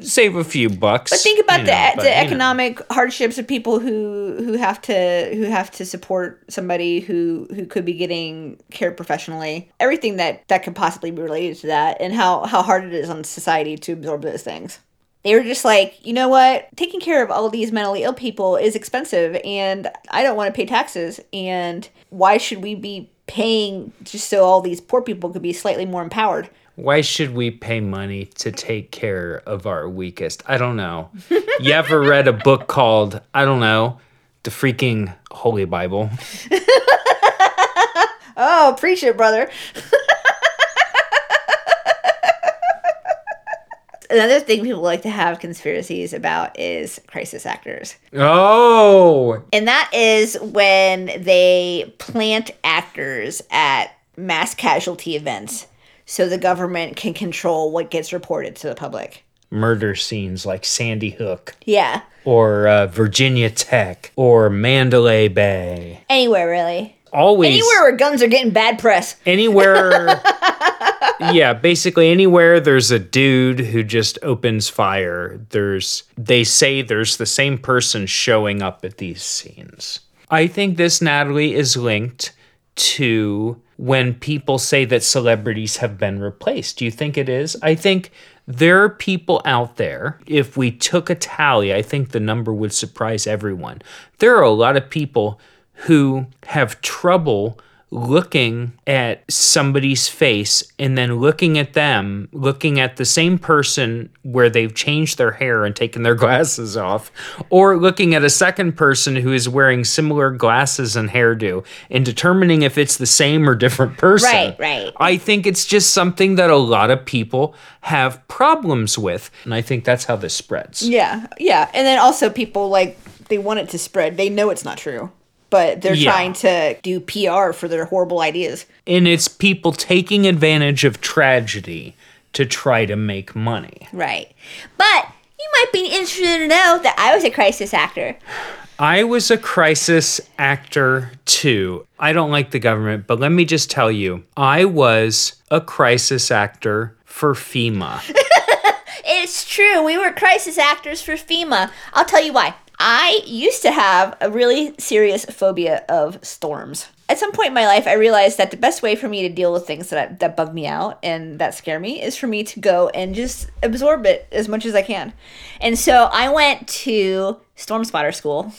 Save a few bucks.
But think about the,
know, but,
the
you know.
economic hardships of people who who have to who have to support somebody who who could be getting care professionally. Everything that that could possibly be related to that, and how how hard it is on society to absorb those things. They were just like, you know what? Taking care of all these mentally ill people is expensive, and I don't want to pay taxes. And why should we be paying just so all these poor people could be slightly more empowered?
Why should we pay money to take care of our weakest? I don't know. you ever read a book called, I don't know, the freaking Holy Bible?
Oh, preach it, brother. Another thing people like to have conspiracies about is crisis actors.
Oh,
And that is when they plant actors at mass casualty events so the government can control what gets reported to the public.
murder scenes like Sandy Hook
Yeah.
or uh, Virginia Tech or Mandalay Bay.
Anywhere, really.
always
Anywhere where guns are getting bad press.
anywhere yeah basically anywhere there's a dude who just opens fire there's they say there's the same person showing up at these scenes i think this natalie is linked to when people say that celebrities have been replaced. Do you think it is? I think there are people out there if we took a tally i think the number would surprise everyone. There are a lot of people who have trouble looking at somebody's face and then looking at them, looking at the same person where they've changed their hair and taken their glasses off, or looking at a second person who is wearing similar glasses and hairdo and determining if it's the same or different person.
Right, right.
I think it's just something that a lot of people have problems with. And I think that's how this spreads.
Yeah, yeah. And then also people like they want it to spread. They know it's not true, but they're
Yeah.
trying to do PR for their horrible ideas.
And it's people taking advantage of tragedy to try to make money.
Right. But you might be interested to know that I was a crisis actor.
I was a crisis actor too. I don't like the government, but let me just tell you, I was a crisis actor for FEMA.
It's true. We were crisis actors for FEMA. I'll tell you why. I used to have a really serious phobia of storms. At some point in my life, I realized that the best way for me to deal with things that that bug me out and that scare me is for me to go and just absorb it as much as I can. And so I went to storm spotter school,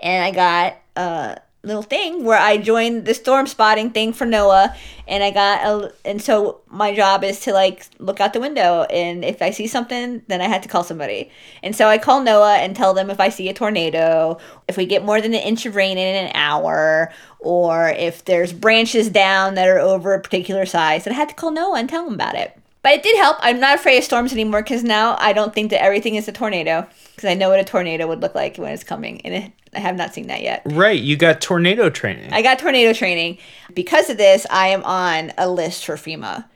and I got a little thing where I joined the storm spotting thing for NOAA, and I got a and so my job is to like look out the window, and if I see something, then I had to call somebody, and so I call NOAA and tell them if I see a tornado, if we get more than an inch of rain in an hour, or if there's branches down that are over a particular size, and I had to call NOAA and tell them about it. But it did help. I'm not afraid of storms anymore because now I don't think that everything is a tornado because I know what a tornado would look like when it's coming, and it, I have not seen that yet.
right, you got tornado training.
I got tornado training. Because of this, I am on a list for FEMA.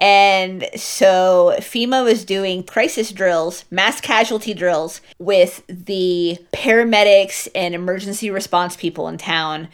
And so FEMA was doing crisis drills, mass casualty drills with the paramedics and emergency response people in town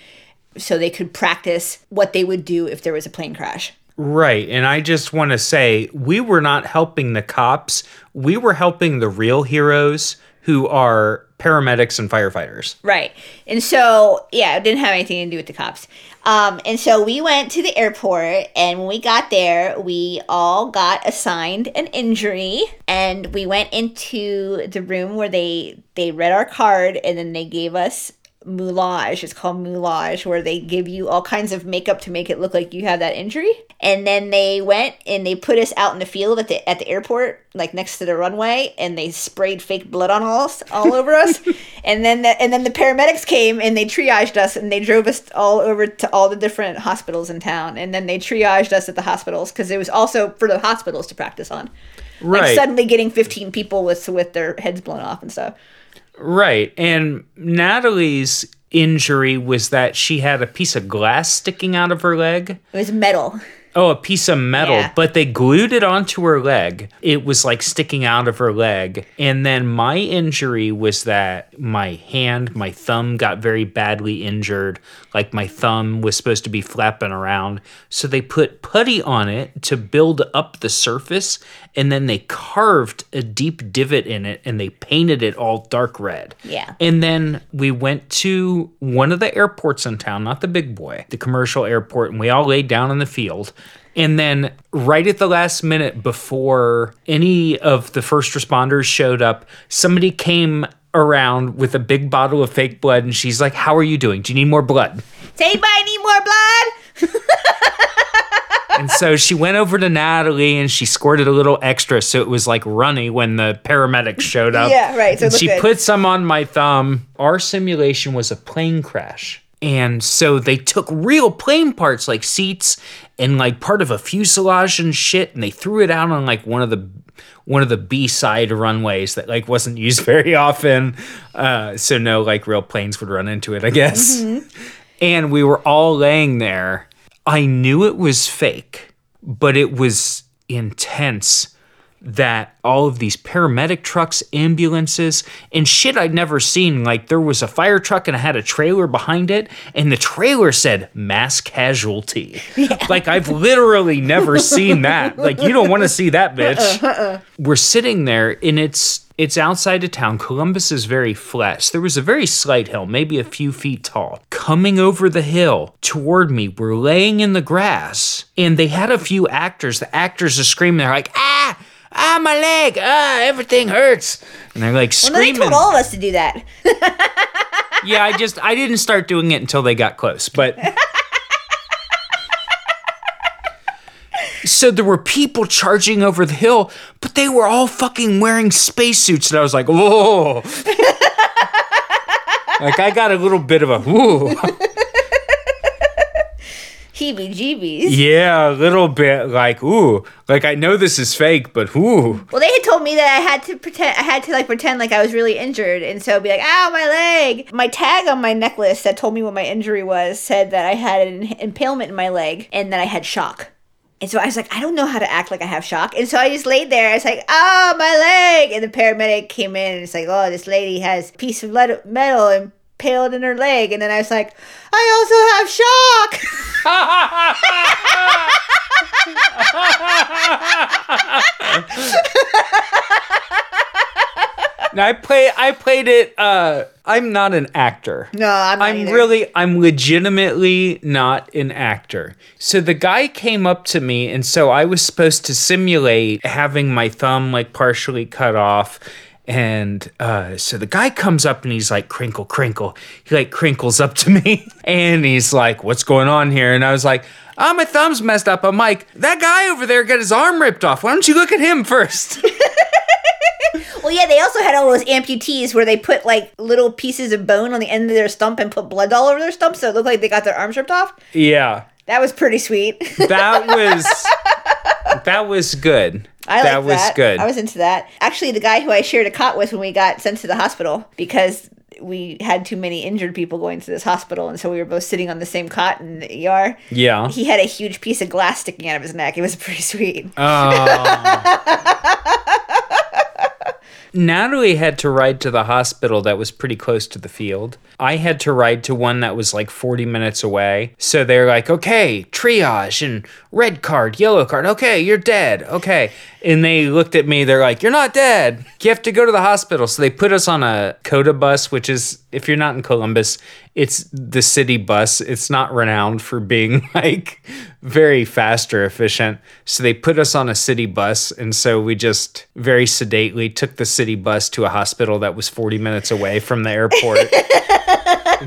so they could practice what they would do if there was a plane crash.
Right. And I just want to say we were not helping the cops. We were helping the real heroes who are paramedics and firefighters.
Right. And so, yeah, it didn't have anything to do with the cops. Um, and so we went to the airport, and when we got there, we all got assigned an injury, and we went into the room where they they read our card, and then they gave us moulage. It's called moulage, where they give you all kinds of makeup to make it look like you have that injury. And then they went and they put us out in the field at the at the airport, like next to the runway, and they sprayed fake blood on us all over us. and then the, and then the paramedics came and they triaged us and they drove us all over to all the different hospitals in town. And then they triaged us at the hospitals because it was also for the hospitals to practice on. Like
Right.
suddenly getting 15 people with with their heads blown off and stuff.
Right. And Natalie's injury was that she had a piece of glass sticking out of her leg.
It was metal.
Oh, a piece of metal,
Yeah.
but they glued it onto her leg. It was like sticking out of her leg. And then my injury was that my hand, my thumb got very badly injured. Like my thumb was supposed to be flapping around. So they put putty on it to build up the surface. And then they carved a deep divot in it and they painted it all dark red.
Yeah.
And then we went to one of the airports in town, not the big boy, the commercial airport, and we all laid down in the field. And then, right at the last minute before any of the first responders showed up, somebody came around with a big bottle of fake blood, and she's like, How are you doing? Do you need more blood?
Does anybody need more blood?
And so she went over to Natalie and she squirted a little extra so it was like runny when the paramedics showed up.
Yeah, right, so
she
good.
put some on my thumb. Our simulation was a plane crash. And so they took real plane parts like seats and like part of a fuselage and shit and they threw it out on like one of the one of the B-side runways that like wasn't used very often. Uh, so no like real planes would run into it, I guess.
Mm-hmm.
And we were all laying there. I knew it was fake, but it was intense that all of these paramedic trucks, ambulances, and shit I'd never seen. Like there was a fire truck and I had a trailer behind it, and the trailer said mass casualty. Like I've literally never seen that. Like you don't want to see that bitch. We're sitting there and it's it's outside of town. Columbus is very flat. There was a very slight hill, maybe a few feet tall. Coming over the hill toward me, we're laying in the grass, and they had a few actors. The actors are screaming. They're like, ah, ah, my leg, ah, everything hurts. And they're like
Well, they
screaming.
told all of us to do that.
yeah, I just, I didn't start doing it until they got close, but. So there were people charging over the hill, but they were all fucking wearing spacesuits, and I was like, "Whoa!" like I got a little bit of a whoo.
Heebie jeebies.
Yeah, a little bit like ooh, like I know this is fake, but ooh.
Well, they had told me that I had to pretend. I had to like pretend like I was really injured, and so be like, "Ow, my leg!" My tag on my necklace that told me what my injury was said that I had an impalement in my leg and that I had shock. And so I was like, I don't know how to act like I have shock. And so I just laid there. I was like, ah, my leg. And the paramedic came in and it's like, oh, this lady has a piece of metal metal impaled in her leg. And then I was like, I also have shock.
Now I play, I played it. uh I'm not an actor.
No, I'm not
I'm
either.
really, I'm legitimately not an actor. So the guy came up to me, and so I was supposed to simulate having my thumb like partially cut off. And uh, so the guy comes up and he's like, crinkle, crinkle. He like crinkles up to me and he's like, what's going on here? And I was like, oh, my thumb's messed up. I'm like, that guy over there got his arm ripped off. Why don't you look at him first?
Well, yeah, they also had all those amputees where they put like little pieces of bone on the end of their stump and put blood all over their stump, so it looked like they got their arms ripped off.
yeah.
That was pretty sweet.
That was, that was good.
I
that was
that.
good.
I was into that. Actually, the guy who I shared a cot with when we got sent to the hospital because we had too many injured people going to this hospital, and so we were both sitting on the same cot in the ER.
yeah.
He had a huge piece of glass sticking out of his neck. It was pretty sweet.
Natalie had to ride to the hospital that was pretty close to the field. I had to ride to one that was like 40 minutes away. So they're like, okay, triage and red card, yellow card. Okay, you're dead. Okay. And they looked at me. They're like, you're not dead. You have to go to the hospital. So they put us on a COTA bus, which is, if you're not in Columbus, it's the city bus. It's not renowned for being like very fast or efficient. So they put us on a city bus. And so we just very sedately took the city bus to a hospital that was 40 minutes away from the airport.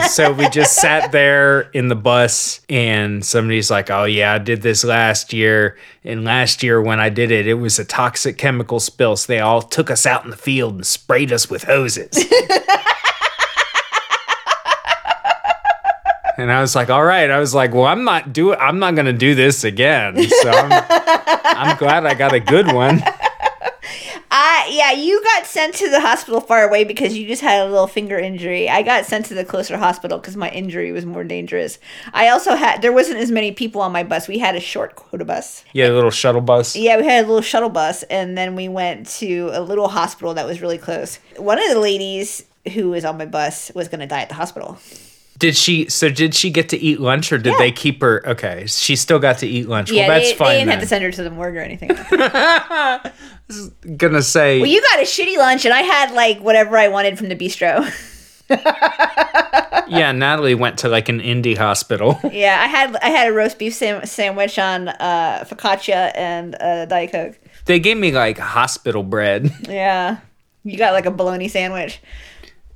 So we just sat there in the bus, and somebody's like, Oh, yeah, I did this last year. And last year, when I did it, it was a toxic chemical spill. So they all took us out in the field and sprayed us with hoses. And I was like, all right. I was like, well, I'm not do I'm not gonna do this again. So I'm, I'm glad I got a good one.
I yeah, you got sent to the hospital far away because you just had a little finger injury. I got sent to the closer hospital because my injury was more dangerous. I also had there wasn't as many people on my bus. We had a short COTA bus.
Yeah, a little shuttle bus.
Yeah, we had a little shuttle bus, and then we went to a little hospital that was really close. One of the ladies who was on my bus was going to die at the hospital.
Did she? So did she get to eat lunch, or did
Yeah.
they keep her? Okay, she still got to eat lunch.
Yeah,
well, that's
they,
fine.
they didn't
then.
have to send her to the morgue or anything.
Gonna say.
well, you got a shitty lunch, and I had like whatever I wanted from the bistro.
yeah, Natalie went to like an indie hospital.
yeah, I had I had a roast beef sam- sandwich on uh, focaccia and uh, diet coke.
they gave me like hospital bread.
Yeah, you got like a bologna sandwich.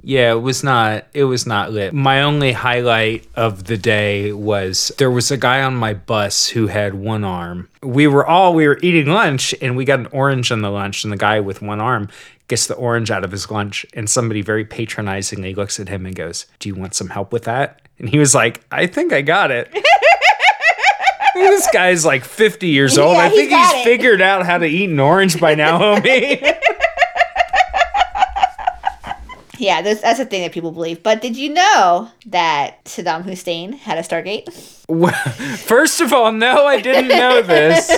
Yeah, it was not it was not lit. My only highlight of the day was there was a guy on my bus who had one arm. We were all we were eating lunch and we got an orange on the lunch and the guy with one arm gets the orange out of his lunch and somebody very patronizingly looks at him and goes, "Do you want some help with that?" And he was like, "I think I got it." this guy's like 50 years old.
Yeah,
I think he's
it.
figured out how to eat an orange by now, homie.
Yeah, that's, that's a thing that people believe. But did you know that Saddam Hussein had a Stargate?
Well, First of all, no, I didn't know this.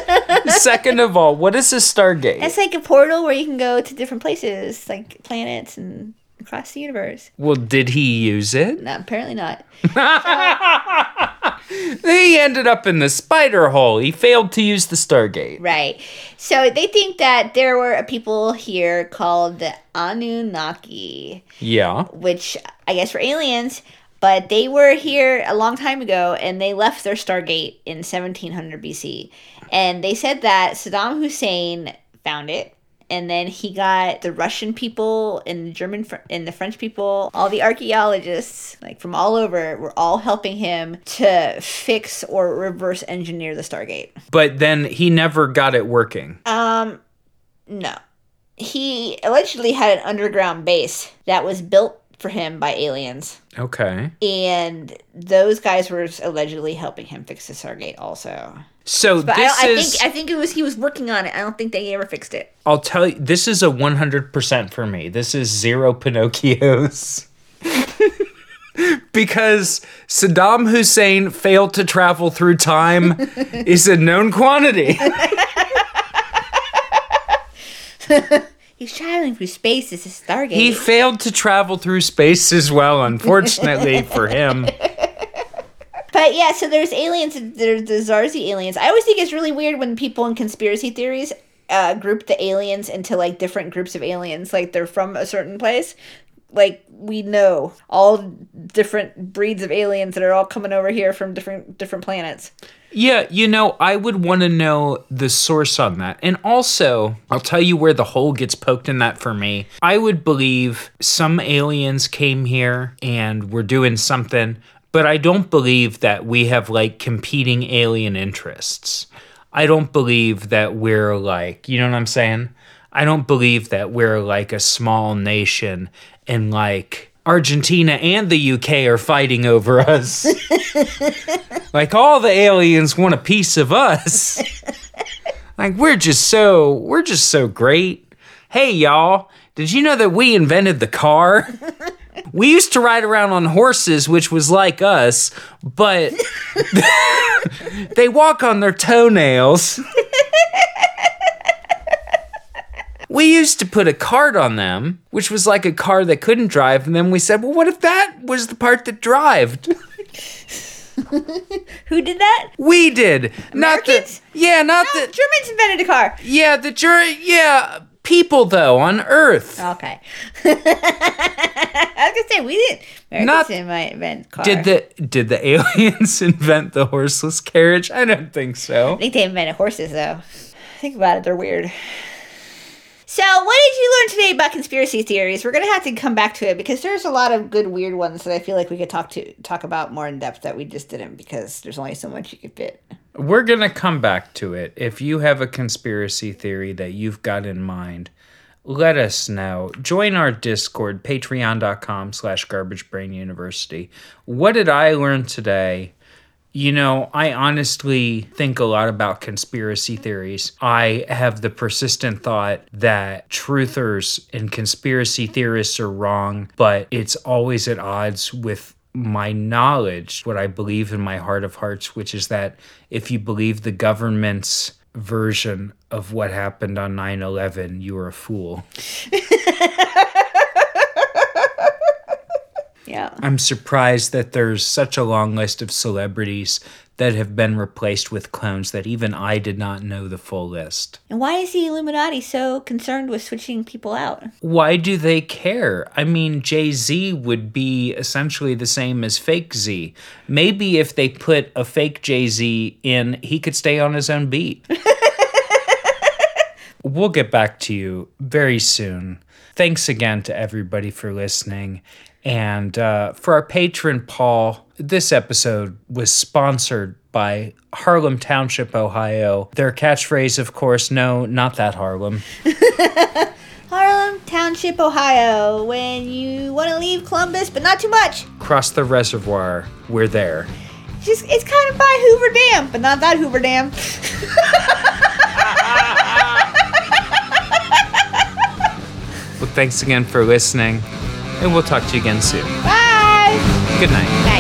Second of all, what is a Stargate?
It's like a portal where you can go to different places, like planets and across the universe.
Well, did he use it?
No, apparently not.
He ended up in the spider hole. He failed to use the Stargate.
Right. So they think that there were a people here called the Anunnaki,
Yeah.
which I guess were aliens, but they were here a long time ago and they left their Stargate in 1700 BC. And they said that Saddam Hussein found it. And then he got the Russian people and the German fr- and the French people, all the archaeologists, like from all over, were all helping him to fix or reverse engineer the Stargate.
But then he never got it working.
Um, no. He allegedly had an underground base that was built for him by aliens.
Okay.
And those guys were allegedly helping him fix the Stargate also.
So
But I,
this
I
is
think I think it was he was working on it. I don't think they ever fixed it.
I'll tell you this is a 100% for me. This is zero Pinocchios. because Saddam Hussein failed to travel through time is a known quantity.
He's traveling through space. This is Stargate.
He failed to travel through space as well, unfortunately for him.
But yeah, so there's aliens. There's the Zarzi aliens. I always think it's really weird when people in conspiracy theories uh, group the aliens into like different groups of aliens. Like they're from a certain place. Like we know all different breeds of aliens that are all coming over here from different different planets.
Yeah, you know, I would want to know the source on that. And also, I'll tell you where the hole gets poked in that for me. I would believe some aliens came here and were doing something, but I don't believe that we have like competing alien interests. I don't believe that we're like, you know what I'm saying? I don't believe that we're like a small nation and like Argentina and the UK are fighting over us. like all the aliens want a piece of us. like we're just so we're just so great. Hey y'all, did you know that we invented the car? we used to ride around on horses, which was like us, but they walk on their toenails. we used to put a cart on them, which was like a car that couldn't drive, and then we said, well, what if that was the part that drived?
Who did that?
We did. Not the Yeah, not
No,
the
Germans invented a car.
Yeah, the jury yeah, people though on Earth.
Okay. I was gonna say we didn't. Americans
Not-
didn't invent car.
Did the did the aliens invent the horseless carriage? I don't think so.
I think they invented horses, though. Think about it, they're weird. So, what did you learn today about conspiracy theories? We're gonna have to come back to it because there's a lot of good weird ones that I feel like we could talk to talk about more in depth that we just didn't because there's only so much you could fit.
We're going to come back to it. If you have a conspiracy theory that you've got in mind, let us know. Join our Discord, patreon.com slash garbagebrainuniversity. What did I learn today? You know, I honestly think a lot about conspiracy theories. I have the persistent thought that truthers and conspiracy theorists are wrong, but it's always at odds with my knowledge, what I believe in my heart of hearts, which is that if you believe the government's version of what happened on 9 11, you are a fool.
Yeah.
I'm surprised that there's such a long list of celebrities that have been replaced with clones that even I did not know the full list.
And why is the Illuminati so concerned with switching people out?
Why do they care? I mean, Jay Z would be essentially the same as fake Z. Maybe if they put a fake Jay Z in, he could stay on his own beat. we'll get back to you very soon. Thanks again to everybody for listening. And uh, for our patron, Paul, this episode was sponsored by Harlem Township, Ohio. Their catchphrase, of course, no, not that Harlem.
Harlem Township, Ohio. When you want to leave Columbus, but not too much.
Cross the reservoir, we're there.
Just it's kind of by Hoover Dam, but not that Hoover Dam.
Well, thanks again for listening, and we'll talk to you again soon.
Bye.
Good
night.